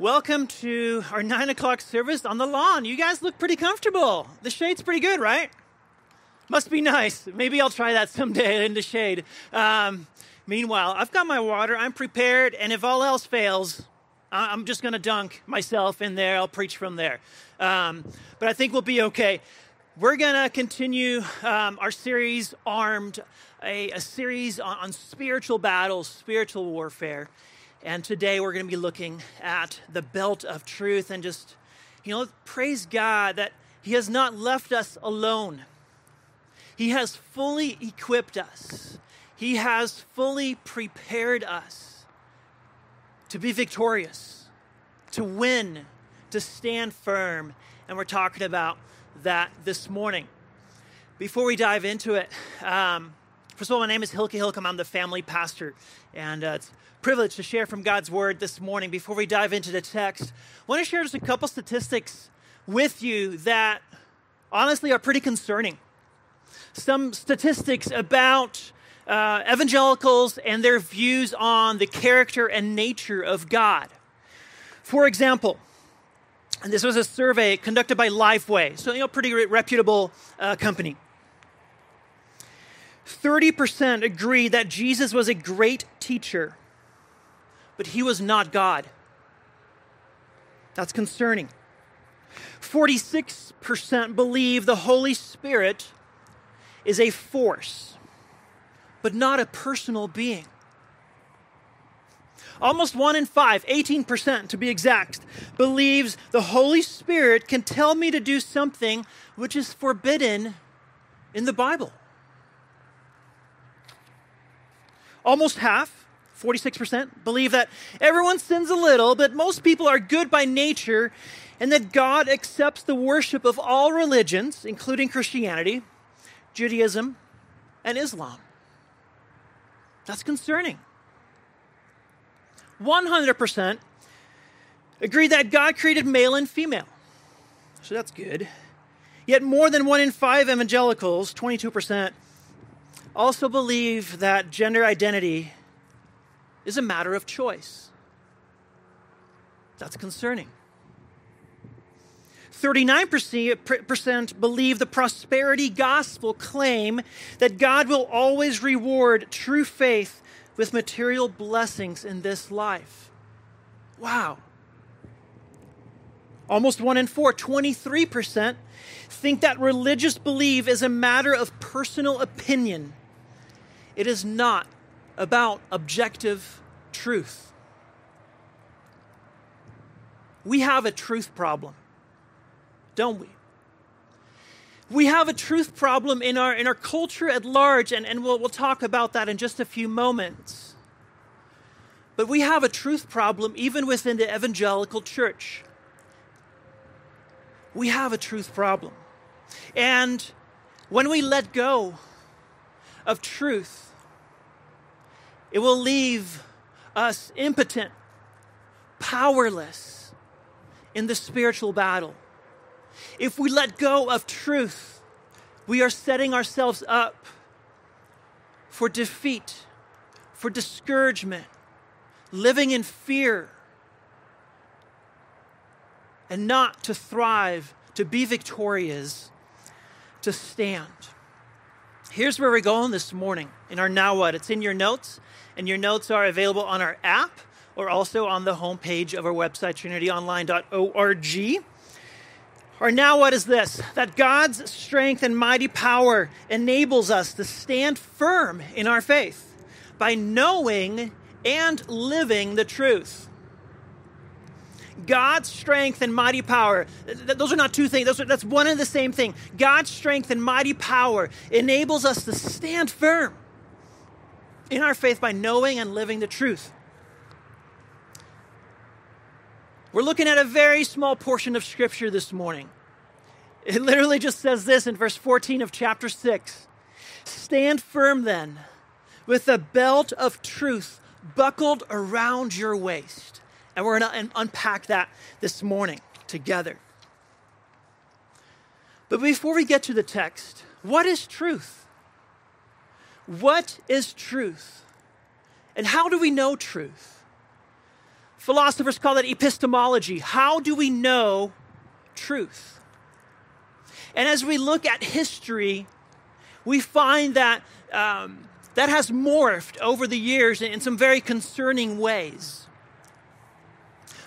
Welcome to our nine o'clock service on the lawn. You guys look pretty comfortable. The shade's pretty good, right? Must be nice. Maybe I'll try that someday in the shade. Um, meanwhile, I've got my water. I'm prepared, and if all else fails, I'm just going to dunk myself in there. I'll preach from there. Um, but I think we'll be okay. We're going to continue um, our series, Armed, a, a series on, on spiritual battles, spiritual warfare. And today we're going to be looking at the belt of truth and just, you know, praise God that He has not left us alone. He has fully equipped us, He has fully prepared us to be victorious, to win, to stand firm. And we're talking about that this morning. Before we dive into it, um, first of all, my name is Hilke Hilcom. I'm the family pastor, and uh, it's privilege to share from God's Word this morning. Before we dive into the text, I want to share just a couple statistics with you that honestly are pretty concerning. Some statistics about uh, evangelicals and their views on the character and nature of God. For example, and this was a survey conducted by Lifeway, so you know, pretty reputable uh, company. 30% agree that Jesus was a great teacher but he was not God. That's concerning. 46% believe the Holy Spirit is a force, but not a personal being. Almost one in five, 18% to be exact, believes the Holy Spirit can tell me to do something which is forbidden in the Bible. Almost half 46% believe that everyone sins a little, but most people are good by nature, and that God accepts the worship of all religions, including Christianity, Judaism, and Islam. That's concerning. 100% agree that God created male and female. So that's good. Yet more than one in five evangelicals, 22%, also believe that gender identity is a matter of choice. That's concerning. 39% believe the prosperity gospel claim that God will always reward true faith with material blessings in this life. Wow. Almost one in four, 23%, think that religious belief is a matter of personal opinion. It is not about objective truth. We have a truth problem, don't we? We have a truth problem in our, in our culture at large, and, and we'll, we'll talk about that in just a few moments. But we have a truth problem even within the evangelical church. We have a truth problem. And when we let go of truth, it will leave us impotent, powerless in the spiritual battle. If we let go of truth, we are setting ourselves up for defeat, for discouragement, living in fear, and not to thrive, to be victorious, to stand. Here's where we're going this morning in our Now What. It's in your notes and your notes are available on our app or also on the homepage of our website, trinityonline.org. Or now, what is this? That God's strength and mighty power enables us to stand firm in our faith by knowing and living the truth. God's strength and mighty power, those are not two things, those are, that's one and the same thing. God's strength and mighty power enables us to stand firm in our faith by knowing and living the truth. We're looking at a very small portion of Scripture this morning. It literally just says this in verse 14 of chapter 6 Stand firm then, with the belt of truth buckled around your waist. And we're going to unpack that this morning together. But before we get to the text, what is truth? What is truth? And how do we know truth? Philosophers call that epistemology. How do we know truth? And as we look at history, we find that um, that has morphed over the years in some very concerning ways.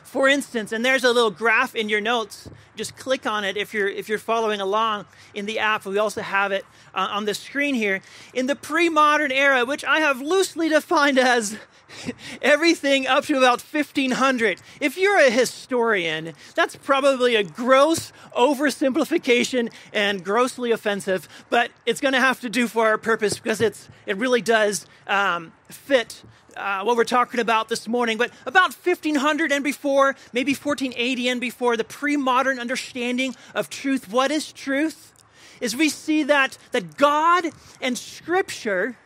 For instance, and there's a little graph in your notes. Just click on it if you're if you're following along in the app. We also have it uh, on the screen here. In the pre-modern era, which I have loosely defined as everything up to about 1500. If you're a historian, that's probably a gross oversimplification and grossly offensive, but it's going to have to do for our purpose because it's, it really does um, fit uh, what we're talking about this morning. But about 1500 and before, maybe 1480 and before, the pre modern understanding of truth. What is truth? Is we see that, that God and Scripture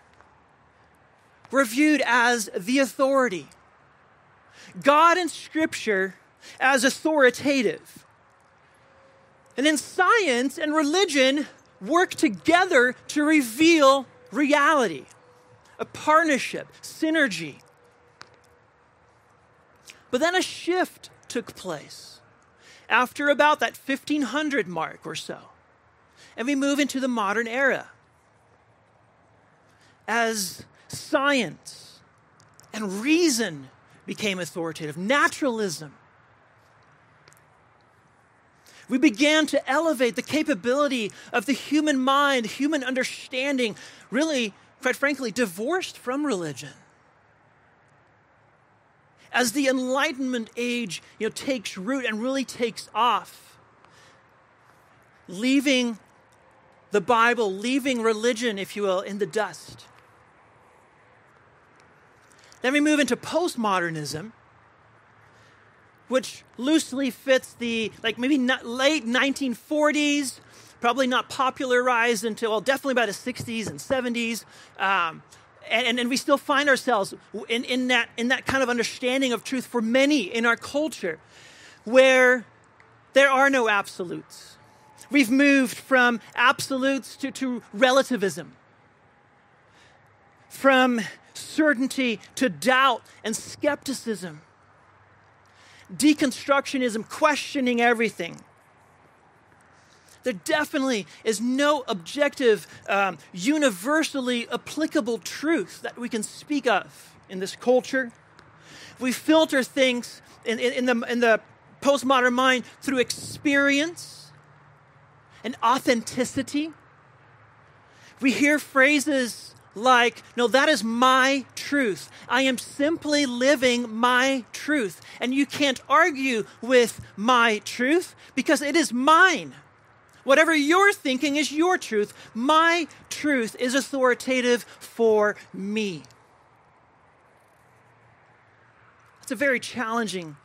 were viewed as the authority. God and Scripture as authoritative. And then science and religion work together to reveal reality, a partnership, synergy. But then a shift took place after about that 1500 mark or so. And we move into the modern era. As science and reason became authoritative, naturalism. We began to elevate the capability of the human mind, human understanding, really, quite frankly, divorced from religion. As the Enlightenment age you know, takes root and really takes off, leaving the Bible, leaving religion, if you will, in the dust. Then we move into postmodernism, which loosely fits the like maybe late 1940s, probably not popularized until well, definitely by the 60s and 70s. Um, and, and, we still find ourselves in, in, that, in that kind of understanding of truth for many in our culture where there are no absolutes. We've moved from absolutes to, to relativism, from certainty to doubt and skepticism. Deconstructionism, questioning everything. There definitely is no objective, um, universally applicable truth that we can speak of in this culture. We filter things in, in, in, the, in the postmodern mind through experience and authenticity. We hear phrases like, no, that is my truth. I am simply living my truth. And you can't argue with my truth because it is mine. Whatever you're thinking is your truth. My truth is authoritative for me. It's a very challenging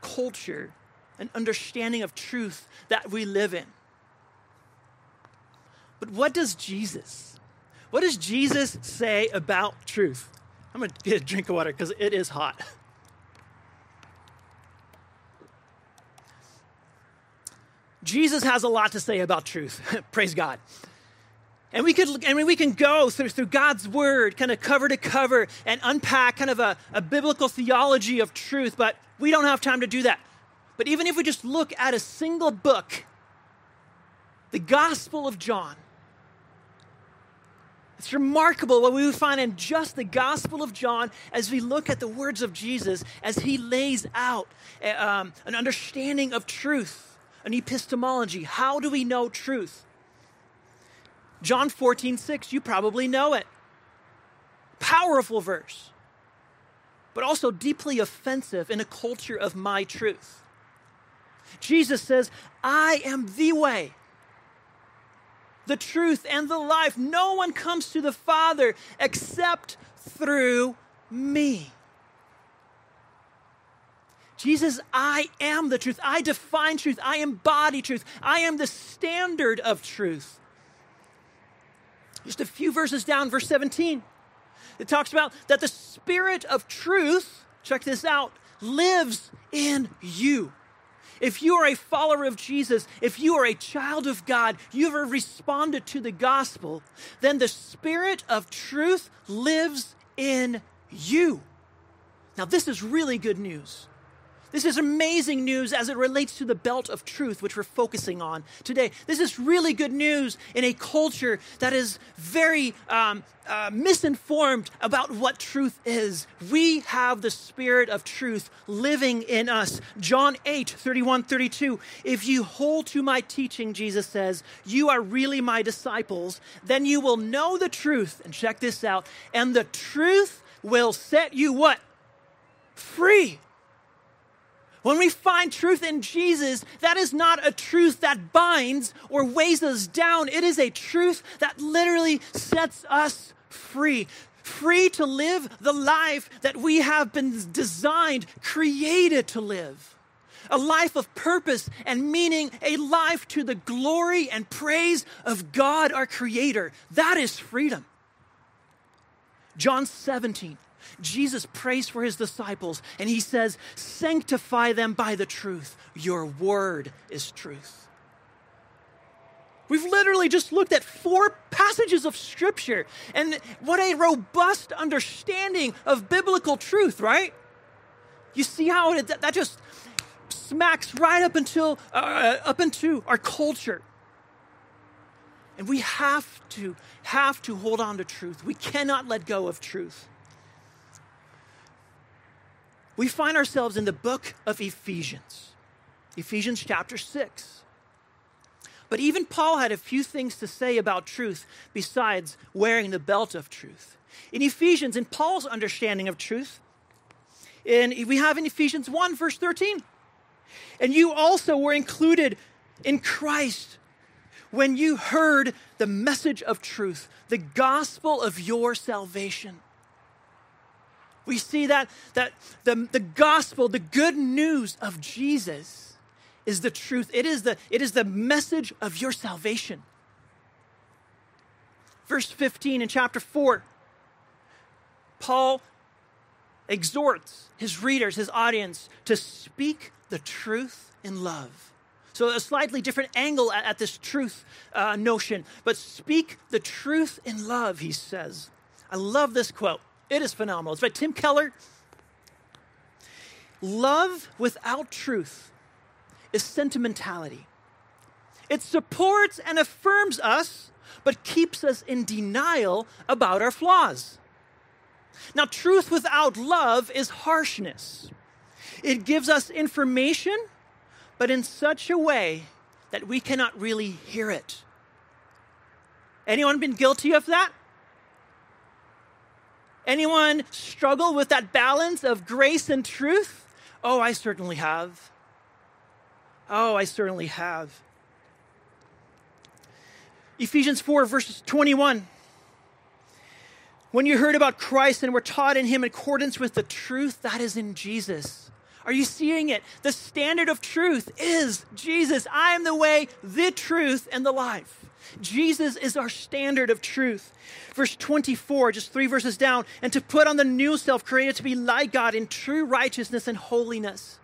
culture and understanding of truth that we live in. But what does Jesus? What does Jesus say about truth? I'm going to get a drink of water because it is hot. Jesus has a lot to say about truth. Praise God. And we could, I mean, we can go through, through God's word, kind of cover to cover, and unpack kind of a, a biblical theology of truth, but we don't have time to do that. But even if we just look at a single book, the Gospel of John, it's remarkable what we would find in just the Gospel of John as we look at the words of Jesus as he lays out eh, um, an understanding of truth, an epistemology. How do we know truth? John 14, 6, you probably know it. Powerful verse, but also deeply offensive in a culture of my truth. Jesus says, I am the way the truth, and the life. No one comes to the Father except through me. Jesus, I am the truth. I define truth. I embody truth. I am the standard of truth. Just a few verses down, verse 17, it talks about that the Spirit of truth, check this out, lives in you. If you are a follower of Jesus, if you are a child of God, you have responded to the gospel, then the Spirit of truth lives in you. Now, this is really good news. This is amazing news as it relates to the belt of truth, which we're focusing on today. This is really good news in a culture that is very um, uh, misinformed about what truth is. We have the Spirit of truth living in us. John 8, 31, 32. If you hold to my teaching, Jesus says, you are really my disciples, then you will know the truth. And check this out. And the truth will set you what? Free. When we find truth in Jesus, that is not a truth that binds or weighs us down. It is a truth that literally sets us free. Free to live the life that we have been designed, created to live. A life of purpose and meaning, a life to the glory and praise of God, our Creator. That is freedom. John 17. Jesus prays for his disciples and he says, Sanctify them by the truth. Your word is truth. We've literally just looked at four passages of scripture and what a robust understanding of biblical truth, right? You see how it, that just smacks right up until uh, up into our culture. And we have to have to hold on to truth. We cannot let go of truth we find ourselves in the book of Ephesians, Ephesians chapter 6. But even Paul had a few things to say about truth besides wearing the belt of truth. In Ephesians, in Paul's understanding of truth, and we have in Ephesians 1, verse 13, and you also were included in Christ when you heard the message of truth, the gospel of your salvation. We see that, that the, the gospel, the good news of Jesus is the truth. It is the, it is the message of your salvation. Verse 15 in chapter 4, Paul exhorts his readers, his audience, to speak the truth in love. So, a slightly different angle at, at this truth uh, notion, but speak the truth in love, he says. I love this quote. It is phenomenal. It's by Tim Keller. Love without truth is sentimentality. It supports and affirms us, but keeps us in denial about our flaws. Now, truth without love is harshness. It gives us information, but in such a way that we cannot really hear it. Anyone been guilty of that? Anyone struggle with that balance of grace and truth? Oh, I certainly have. Oh, I certainly have. Ephesians 4, verses 21. When you heard about Christ and were taught in him in accordance with the truth that is in Jesus. Are you seeing it? The standard of truth is Jesus. I am the way, the truth, and the life. Jesus is our standard of truth. Verse 24, just three verses down, and to put on the new self created to be like God in true righteousness and holiness.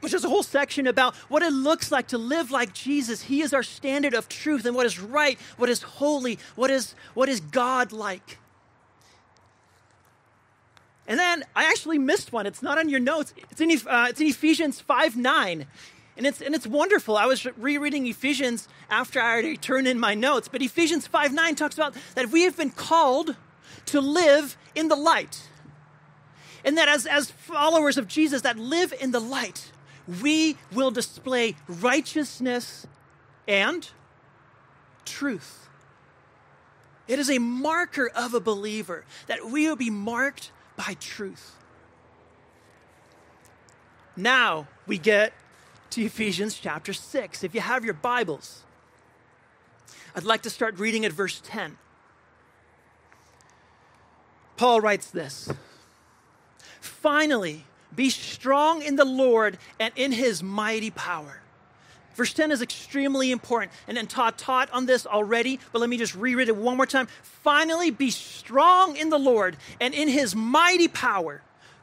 Which is a whole section about what it looks like to live like Jesus. He is our standard of truth and what is right, what is holy, what is, what is God like. And then I actually missed one. It's not on your notes. It's in, uh, it's in Ephesians 5 9. And it's, and it's wonderful. I was rereading Ephesians after I already turned in my notes, but Ephesians 5 9 talks about that we have been called to live in the light. And that as, as followers of Jesus that live in the light, we will display righteousness and truth. It is a marker of a believer that we will be marked by truth. Now we get to Ephesians chapter 6. If you have your Bibles, I'd like to start reading at verse 10. Paul writes this Finally, be strong in the Lord and in his mighty power. Verse 10 is extremely important. And then Todd taught on this already, but let me just reread it one more time. Finally, be strong in the Lord and in his mighty power.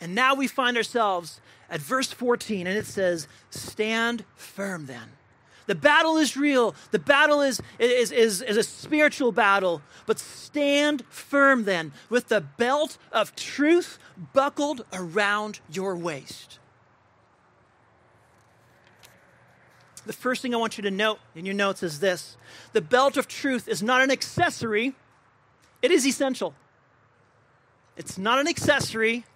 And now we find ourselves at verse 14, and it says, Stand firm then. The battle is real. The battle is, is, is, is a spiritual battle. But stand firm then with the belt of truth buckled around your waist. The first thing I want you to note in your notes is this the belt of truth is not an accessory, it is essential. It's not an accessory,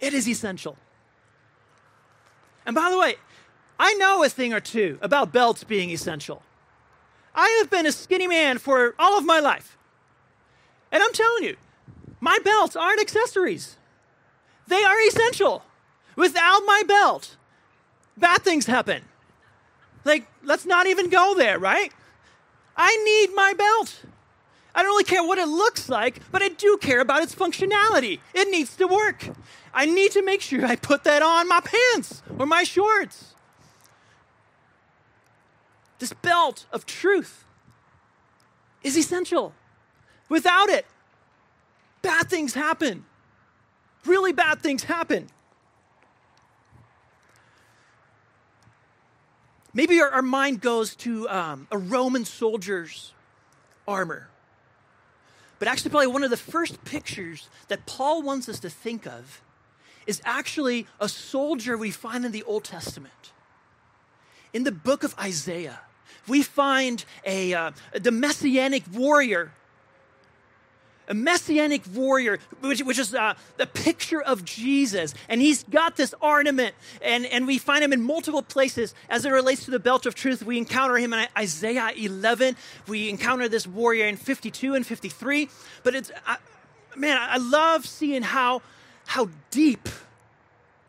it is essential. And by the way, I know a thing or two about belts being essential. I have been a skinny man for all of my life. And I'm telling you, my belts aren't accessories, they are essential. Without my belt, bad things happen. Like, let's not even go there, right? I need my belt. I don't really care what it looks like, but I do care about its functionality. It needs to work. I need to make sure I put that on my pants or my shorts. This belt of truth is essential. Without it, bad things happen. Really bad things happen. Maybe our, our mind goes to um, a Roman soldier's armor. But actually, probably one of the first pictures that Paul wants us to think of is actually a soldier we find in the Old Testament. In the book of Isaiah, we find a, uh, the messianic warrior a messianic warrior, which, which is uh, the picture of Jesus. And he's got this ornament, and, and we find him in multiple places as it relates to the belt of truth. We encounter him in Isaiah 11. We encounter this warrior in 52 and 53. But it's, I, man, I love seeing how, how deep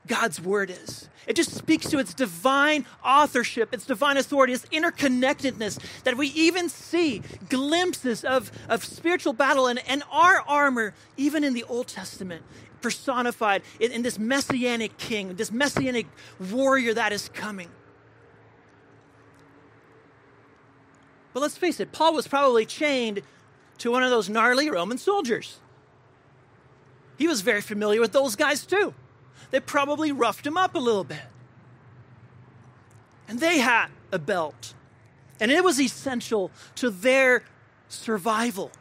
God's word is. It just speaks to its divine authorship, its divine authority, its interconnectedness, that we even see glimpses of, of spiritual battle and, and our armor, even in the Old Testament, personified in, in this messianic king, this messianic warrior that is coming. But let's face it, Paul was probably chained to one of those gnarly Roman soldiers. He was very familiar with those guys too they probably roughed him up a little bit. And they had a belt, and it was essential to their survival.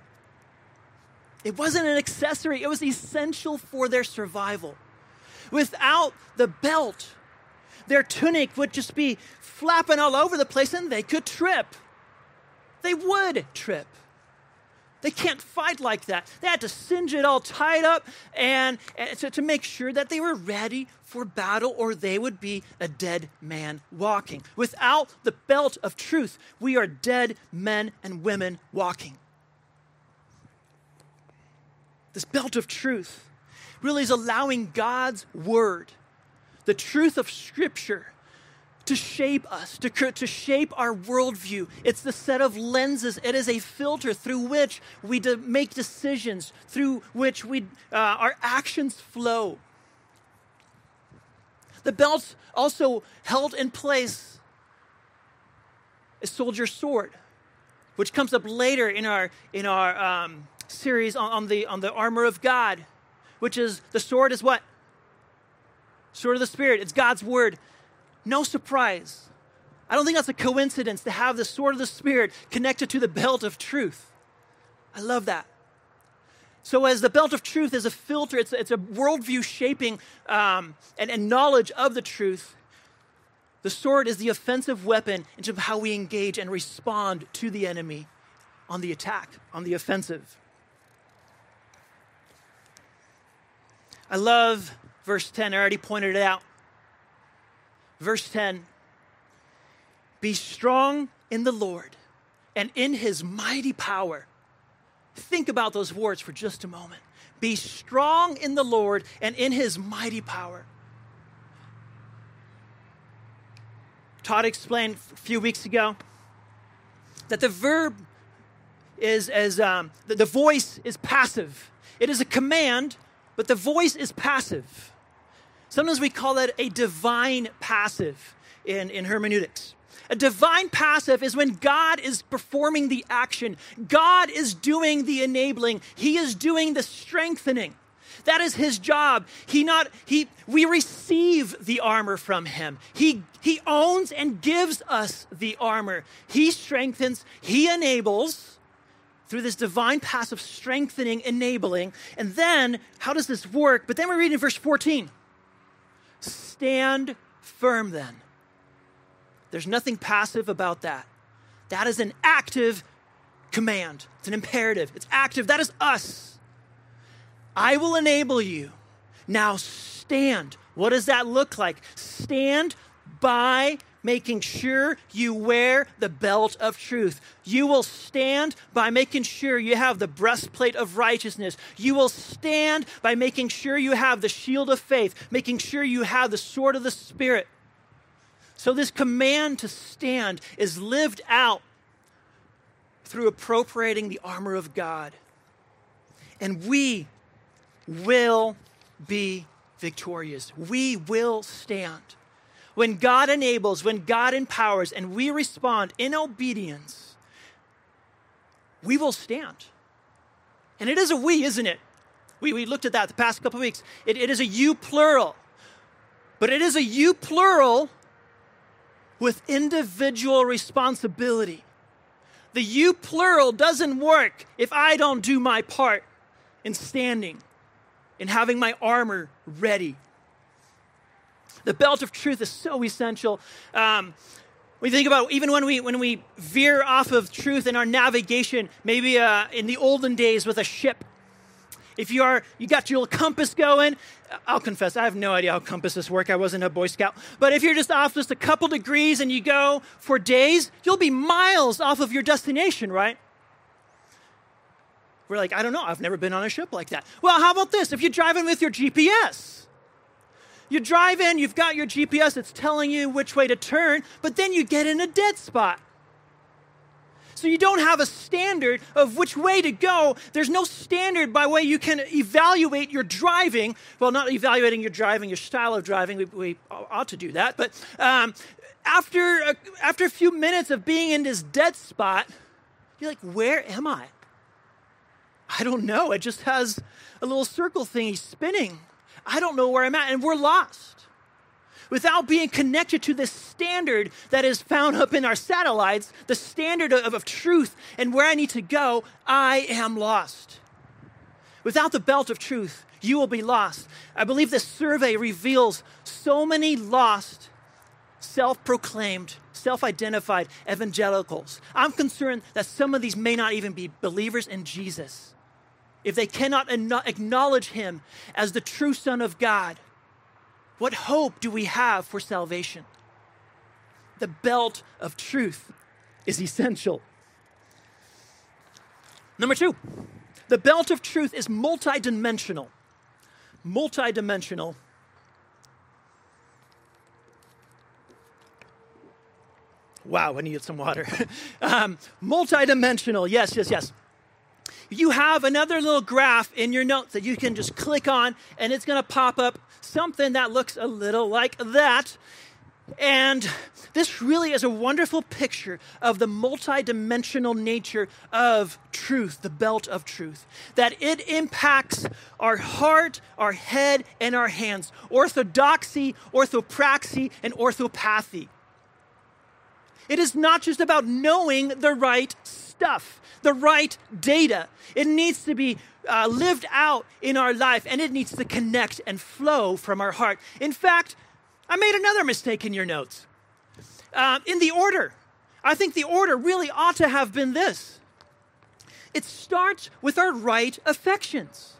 It wasn't an accessory, it was essential for their survival. Without the belt, their tunic would just be flapping all over the place and they could trip. They would trip. They can't fight like that. They had to singe it all tied up and, and to, to make sure that they were ready for battle or they would be a dead man walking. Without the belt of truth, we are dead men and women walking. This belt of truth really is allowing God's word, the truth of Scripture, to shape us, to, to shape our worldview. It's the set of lenses, it is a filter through which we de- make decisions, through which we, uh, our actions flow. The belt also held in place a soldier's sword, which comes up later in our, in our um, series on, on, the, on the armor of God, which is the sword is what? Sword of the Spirit. It's God's word. No surprise. I don't think that's a coincidence to have the sword of the Spirit connected to the belt of truth. I love that. So, as the belt of truth is a filter, it's, it's a worldview shaping um, and, and knowledge of the truth. The sword is the offensive weapon into how we engage and respond to the enemy on the attack, on the offensive. I love verse 10. I already pointed it out. Verse 10 Be strong in the Lord and in his mighty power. Think about those words for just a moment. Be strong in the Lord and in his mighty power. Todd explained a few weeks ago that the verb is as um, the, the voice is passive. It is a command, but the voice is passive. Sometimes we call that a divine passive in, in hermeneutics. A divine passive is when God is performing the action, God is doing the enabling, He is doing the strengthening. That is his job. He not he we receive the armor from him. He he owns and gives us the armor. He strengthens, he enables through this divine passive strengthening, enabling. And then how does this work? But then we read in verse 14. Stand firm then. There's nothing passive about that. That is an active command. It's an imperative. It's active. That is us. I will enable you. Now stand. What does that look like? Stand by making sure you wear the belt of truth. You will stand by making sure you have the breastplate of righteousness. You will stand by making sure you have the shield of faith, making sure you have the sword of the Spirit. So, this command to stand is lived out through appropriating the armor of God. And we will be victorious. We will stand. When God enables, when God empowers, and we respond in obedience, we will stand. And it is a we, isn't it? We, we looked at that the past couple weeks. It, it is a you plural. But it is a you plural with individual responsibility. The you plural doesn't work if I don't do my part in standing in having my armor ready. The belt of truth is so essential. Um, we think about even when we when we veer off of truth in our navigation, maybe uh, in the olden days with a ship. If you are you got your compass going, I'll confess I have no idea how compasses work. I wasn't a Boy Scout, but if you're just off just a couple degrees and you go for days, you'll be miles off of your destination, right? We're like, I don't know, I've never been on a ship like that. Well, how about this? If you're driving with your GPS, you drive in, you've got your GPS, it's telling you which way to turn, but then you get in a dead spot. So you don't have a standard of which way to go. There's no standard by way you can evaluate your driving. Well, not evaluating your driving, your style of driving. We, we ought to do that. But um, after, a, after a few minutes of being in this dead spot, you're like, where am I? I don't know. It just has a little circle thingy spinning. I don't know where I'm at, and we're lost. Without being connected to this standard that is found up in our satellites, the standard of, of truth and where I need to go, I am lost. Without the belt of truth, you will be lost. I believe this survey reveals so many lost, self proclaimed, self identified evangelicals. I'm concerned that some of these may not even be believers in Jesus if they cannot acknowledge him as the true Son of God, what hope do we have for salvation? The belt of truth is essential. Number two, the belt of truth is multidimensional. Multidimensional. Wow, I need some water. um, multidimensional, yes, yes, yes you have another little graph in your notes that you can just click on, and it's going to pop up something that looks a little like that. And this really is a wonderful picture of the multidimensional nature of truth, the belt of truth. That it impacts our heart, our head, and our hands. Orthodoxy, orthopraxy, and orthopathy. It is not just about knowing the right stuff, the right data. It needs to be uh, lived out in our life and it needs to connect and flow from our heart. In fact, I made another mistake in your notes. Uh, in the order, I think the order really ought to have been this it starts with our right affections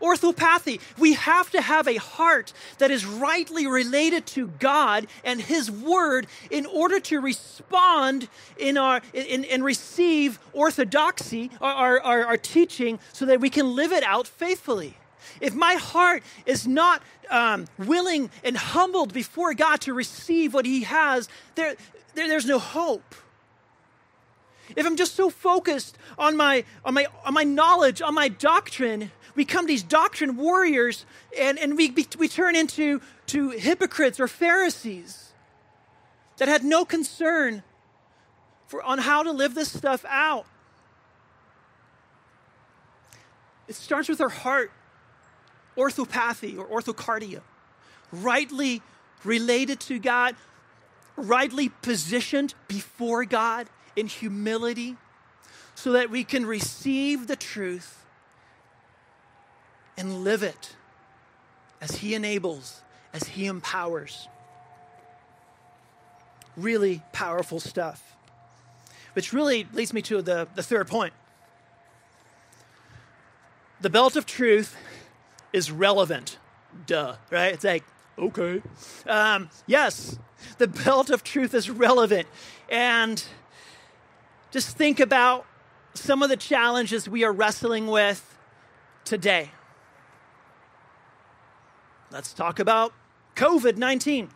orthopathy. We have to have a heart that is rightly related to God and His Word in order to respond in our in, and receive orthodoxy, our, our, our teaching, so that we can live it out faithfully. if my heart is not um, willing and humbled before God to receive what He has, there, there, there's no hope. If I'm just so focused on my, on, my, on my knowledge, on my doctrine, become these doctrine warriors and, and we, we turn into to hypocrites or Pharisees that had no concern for, on how to live this stuff out. It starts with our heart orthopathy or orthocardia, rightly related to God, rightly positioned before God in humility, so that we can receive the truth and live it as He enables, as He empowers. Really powerful stuff. Which really leads me to the, the third point. The belt of truth is relevant. Duh, right? It's like, okay. Um, yes, the belt of truth is relevant. And just think about some of the challenges we are wrestling with today. Let's talk about COVID 19.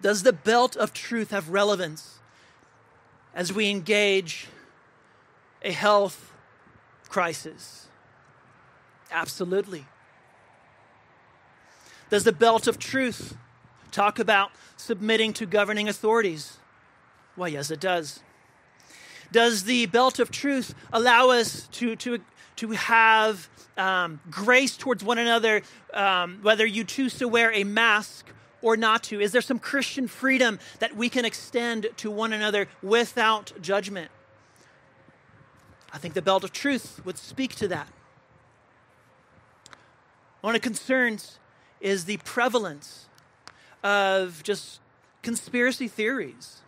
Does the belt of truth have relevance as we engage a health crisis? Absolutely. Does the belt of truth talk about submitting to governing authorities? Well, yes, it does. Does the belt of truth allow us to, to, to have um, grace towards one another, um, whether you choose to wear a mask or not to? Is there some Christian freedom that we can extend to one another without judgment? I think the belt of truth would speak to that. One of the concerns is the prevalence of just conspiracy theories.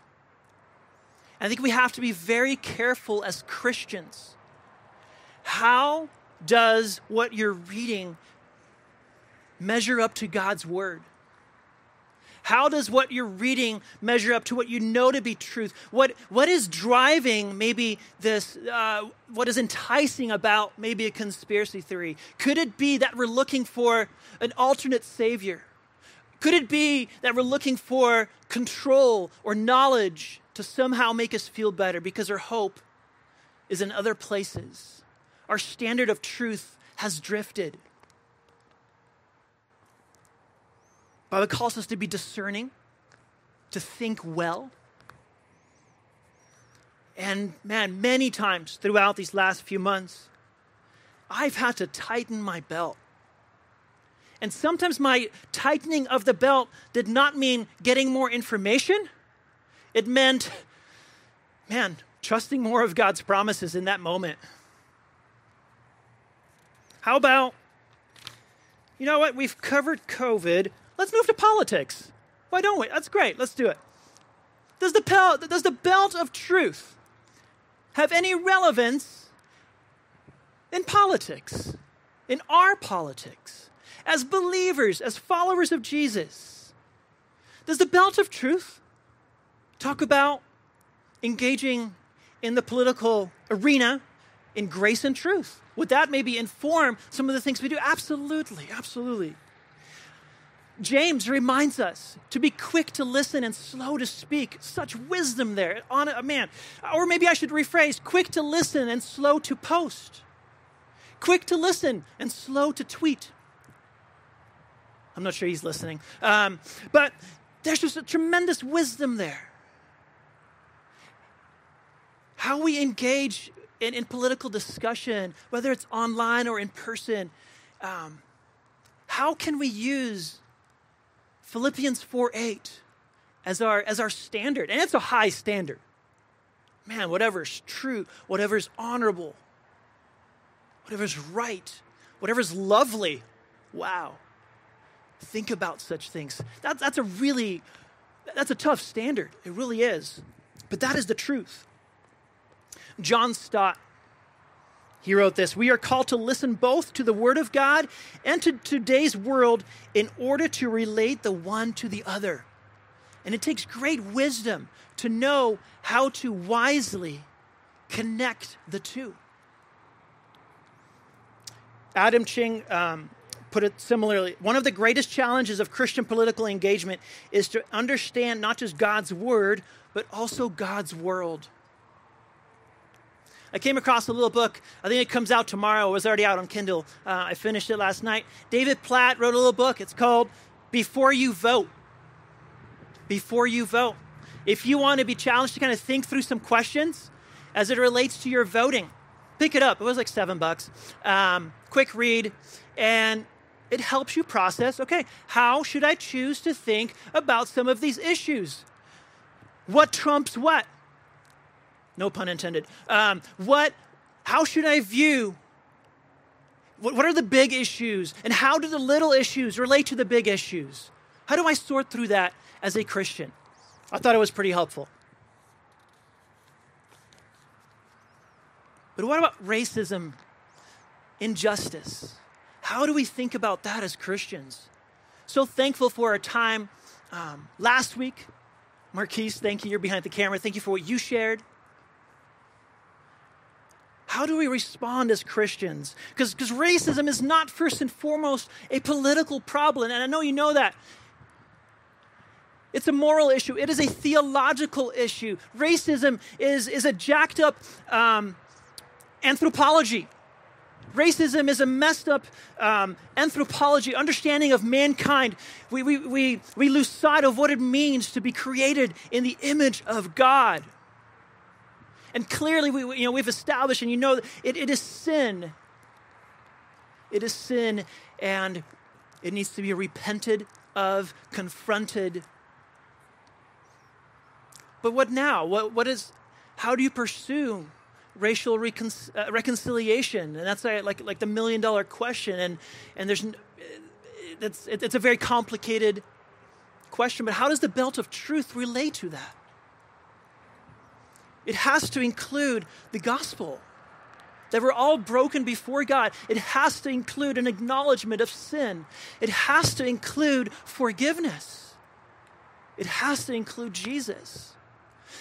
I think we have to be very careful as Christians. How does what you're reading measure up to God's word? How does what you're reading measure up to what you know to be truth? What, what is driving maybe this, uh, what is enticing about maybe a conspiracy theory? Could it be that we're looking for an alternate savior? Could it be that we're looking for control or knowledge to somehow make us feel better because our hope is in other places? Our standard of truth has drifted. Bible calls us to be discerning, to think well. And man, many times throughout these last few months, I've had to tighten my belt. And sometimes my tightening of the belt did not mean getting more information. It meant, man, trusting more of God's promises in that moment. How about, you know what? We've covered COVID. Let's move to politics. Why don't we? That's great. Let's do it. Does the, pel- does the belt of truth have any relevance in politics, in our politics, as believers, as followers of Jesus? Does the belt of truth talk about engaging in the political arena in grace and truth? Would that maybe inform some of the things we do? Absolutely, absolutely. James reminds us to be quick to listen and slow to speak. Such wisdom there on a man. Or maybe I should rephrase quick to listen and slow to post. Quick to listen and slow to tweet. I'm not sure he's listening. Um, but there's just a tremendous wisdom there. How we engage in, in political discussion, whether it's online or in person, um, how can we use Philippians 4 8 as our, as our standard. And it's a high standard. Man, whatever's true, whatever's honorable, whatever's right, whatever's lovely. Wow. Think about such things. That, that's a really, that's a tough standard. It really is. But that is the truth. John Stott he wrote this We are called to listen both to the Word of God and to today's world in order to relate the one to the other. And it takes great wisdom to know how to wisely connect the two. Adam Ching um, put it similarly. One of the greatest challenges of Christian political engagement is to understand not just God's word, but also God's world. I came across a little book. I think it comes out tomorrow. It was already out on Kindle. Uh, I finished it last night. David Platt wrote a little book. It's called Before You Vote. Before You Vote. If you want to be challenged to kind of think through some questions as it relates to your voting, pick it up. It was like seven bucks. Um, quick read. And it helps you process okay, how should I choose to think about some of these issues? What trumps what? No pun intended. Um, what, how should I view? What, what are the big issues? And how do the little issues relate to the big issues? How do I sort through that as a Christian? I thought it was pretty helpful. But what about racism, injustice? How do we think about that as Christians? So thankful for our time um, last week. Marquise, thank you. You're behind the camera. Thank you for what you shared. How do we respond as Christians? Because racism is not first and foremost a political problem, and I know you know that. It's a moral issue, it is a theological issue. Racism is, is a jacked up um, anthropology. Racism is a messed up um, anthropology, understanding of mankind. We, we, we, we lose sight of what it means to be created in the image of God. And clearly, we, you know, we've established, and you know, it, it is sin. It is sin, and it needs to be repented of, confronted. But what now? What, what is, how do you pursue racial recon- uh, reconciliation? And that's like, like the million dollar question. And, and there's, it's, it's a very complicated question, but how does the belt of truth relate to that? It has to include the gospel that we're all broken before God. It has to include an acknowledgement of sin. It has to include forgiveness. It has to include Jesus.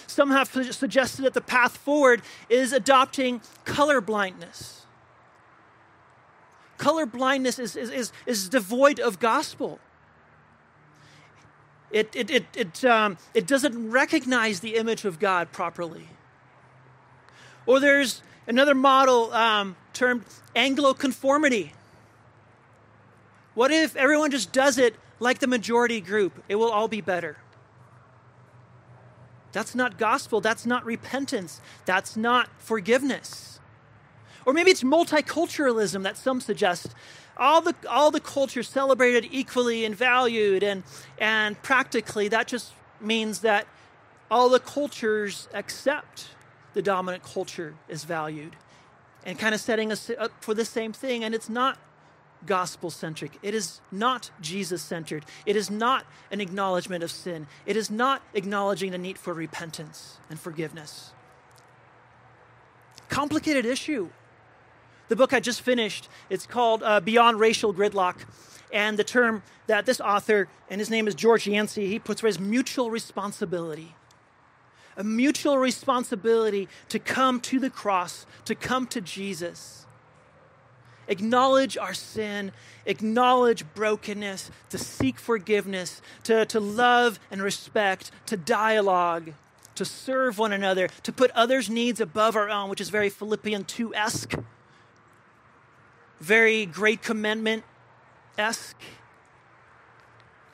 Some have suggested that the path forward is adopting color blindness. Color blindness is, is, is, is devoid of gospel. It, it, it, it, um, it doesn't recognize the image of God properly. Or there's another model um, termed Anglo conformity. What if everyone just does it like the majority group? It will all be better. That's not gospel. That's not repentance. That's not forgiveness. Or maybe it's multiculturalism that some suggest. All the, all the cultures celebrated equally and valued, and, and practically that just means that all the cultures accept the dominant culture is valued and kind of setting us up for the same thing. And it's not gospel centric. It is not Jesus centered. It is not an acknowledgement of sin. It is not acknowledging the need for repentance and forgiveness. Complicated issue. The book I just finished, it's called uh, Beyond Racial Gridlock. And the term that this author, and his name is George Yancey, he puts as mutual responsibility. A mutual responsibility to come to the cross, to come to Jesus acknowledge our sin, acknowledge brokenness, to seek forgiveness, to, to love and respect, to dialogue, to serve one another, to put others' needs above our own, which is very Philippians 2 esque, very Great Commandment esque.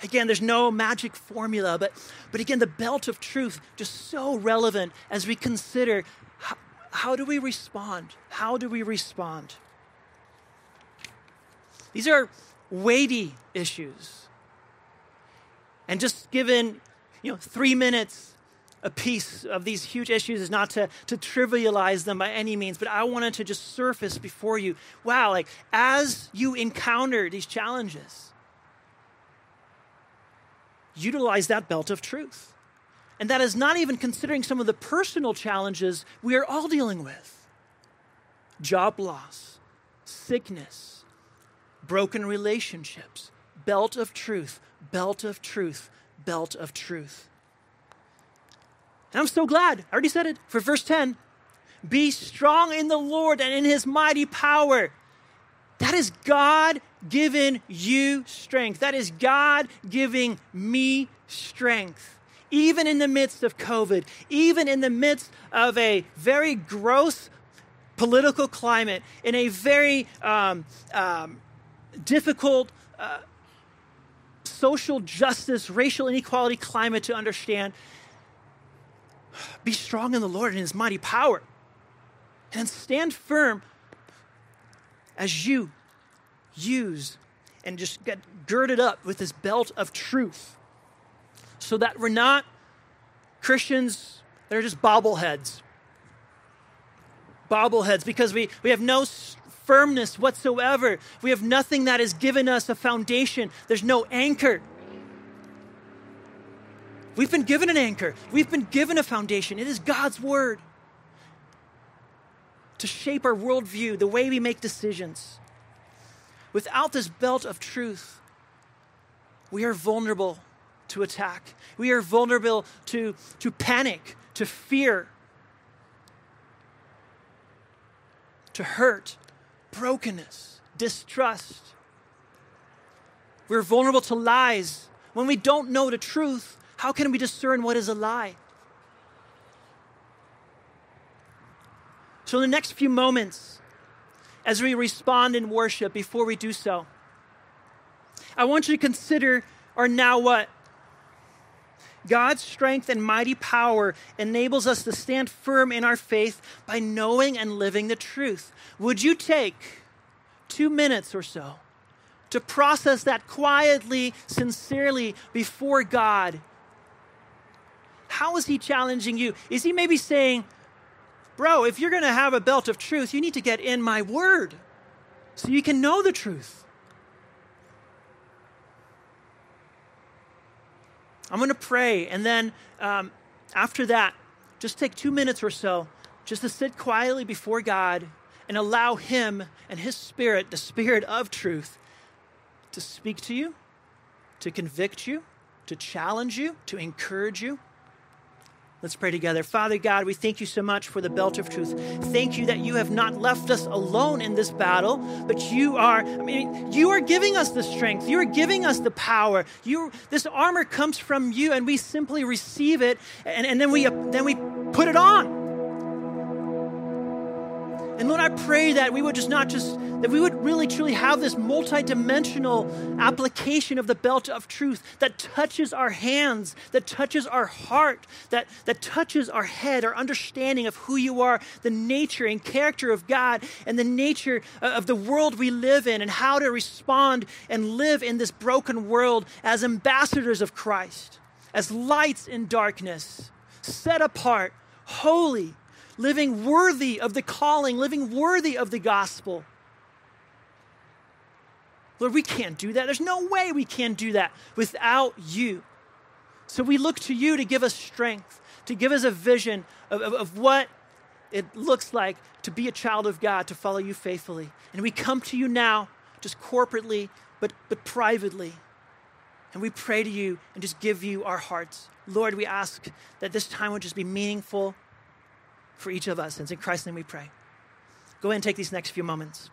Again, there's no magic formula, but, but again, the belt of truth just so relevant as we consider how, how do we respond? How do we respond? These are weighty issues. And just given, you know, three minutes a piece of these huge issues is not to, to trivialize them by any means, but I wanted to just surface before you. Wow, like as you encounter these challenges, utilize that belt of truth. And that is not even considering some of the personal challenges we are all dealing with job loss, sickness, broken relationships. Belt of truth, belt of truth, belt of truth. And I'm so glad. I already said it for verse 10. Be strong in the Lord and in his mighty power. That is God given you strength. That is God giving me strength. Even in the midst of COVID, even in the midst of a very gross political climate, in a very um, um, difficult uh, social justice, racial inequality climate to understand, be strong in the Lord and his mighty power. And stand firm as you use and just get girded up with this belt of truth so that we're not Christians that are just bobbleheads. Bobbleheads, because we, we have no firmness whatsoever. We have nothing that has given us a foundation, there's no anchor. We've been given an anchor, we've been given a foundation. It is God's word to shape our worldview, the way we make decisions. Without this belt of truth, we are vulnerable to attack. We are vulnerable to, to panic, to fear, to hurt, brokenness, distrust. We're vulnerable to lies. When we don't know the truth, how can we discern what is a lie? So, in the next few moments, as we respond in worship, before we do so, I want you to consider our now what? God's strength and mighty power enables us to stand firm in our faith by knowing and living the truth. Would you take two minutes or so to process that quietly, sincerely before God? How is He challenging you? Is He maybe saying, Bro, if you're going to have a belt of truth, you need to get in my word so you can know the truth. I'm going to pray, and then um, after that, just take two minutes or so just to sit quietly before God and allow Him and His Spirit, the Spirit of truth, to speak to you, to convict you, to challenge you, to encourage you. Let's pray together. Father God, we thank you so much for the belt of truth. Thank you that you have not left us alone in this battle, but you are, I mean, you are giving us the strength. You are giving us the power. You, this armor comes from you, and we simply receive it, and, and then, we, then we put it on. And Lord, I pray that we would just not just, that we would really truly have this multidimensional application of the belt of truth that touches our hands, that touches our heart, that, that touches our head, our understanding of who you are, the nature and character of God, and the nature uh, of the world we live in, and how to respond and live in this broken world as ambassadors of Christ, as lights in darkness, set apart, holy living worthy of the calling, living worthy of the gospel. Lord, we can't do that. There's no way we can do that without you. So we look to you to give us strength, to give us a vision of, of, of, what it looks like to be a child of God, to follow you faithfully. And we come to you now, just corporately, but, but privately. And we pray to you and just give you our hearts. Lord, we ask that this time would just be meaningful for each of us. And it's in Christ's name we pray. Go ahead and take these next few moments.